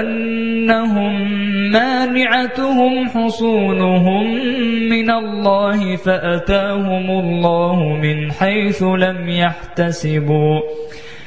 أنهم مانعتهم حصونهم من الله فأتاهم الله من حيث لم يحتسبوا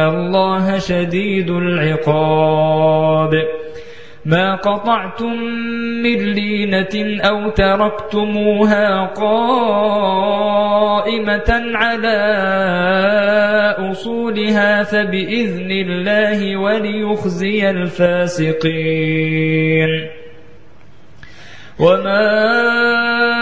الله شديد العقاب ما قطعتم من لينة أو تركتموها قائمة على أصولها فبإذن الله وليخزي الفاسقين وما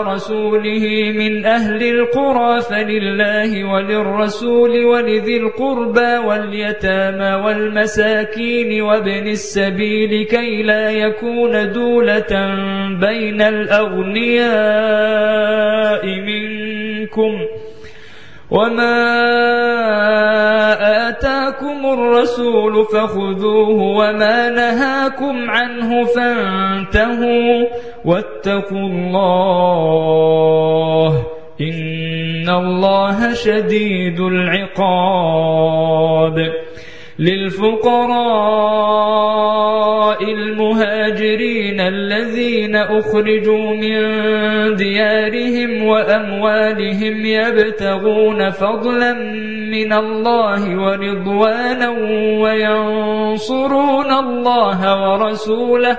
على رسوله من أهل القرى فلله وللرسول ولذي القربى واليتامى والمساكين وابن السبيل كي لا يكون دولة بين الأغنياء منكم وما آتاكم الرسول فخذوه وما نهاكم عنه فانتهوا واتقوا الله إن الله شديد العقاب للفقراء المهاجرين الذين أخرجوا من ديارهم وأموالهم يبتغون فضلا من الله ورضوانا وينصرون الله ورسوله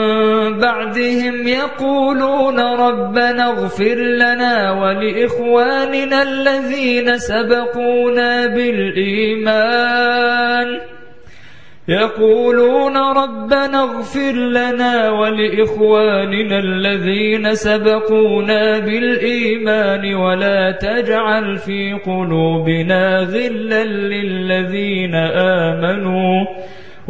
بعدهم يقولون ربنا اغفر لنا ولإخواننا الذين سبقونا بالإيمان يقولون ربنا اغفر لنا ولإخواننا الذين سبقونا بالإيمان ولا تجعل في قلوبنا غلا للذين آمنوا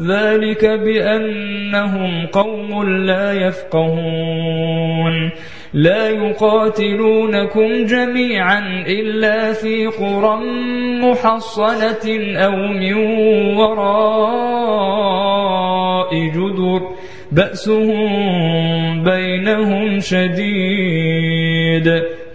ذلك بأنهم قوم لا يفقهون. لا يقاتلونكم جميعا إلا في قرى محصنة أو من وراء جدر. بأسهم بينهم شديد.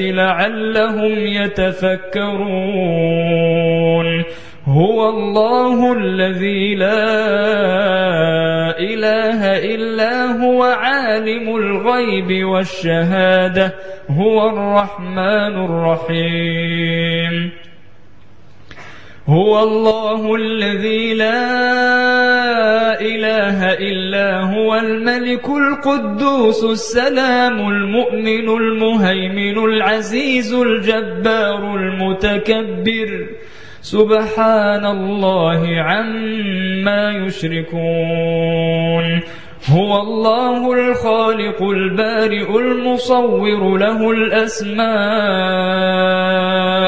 لعلهم يتفكرون. هو الله الذي لا إله إلا هو عالم الغيب والشهادة. هو الرحمن الرحيم. هو الله الذي لا إله إلا هو الملك القدوس السلام المؤمن المهيمن العزيز الجبار المتكبر. سبحان الله عما يشركون. هو الله الخالق البارئ المصور له الأسماء.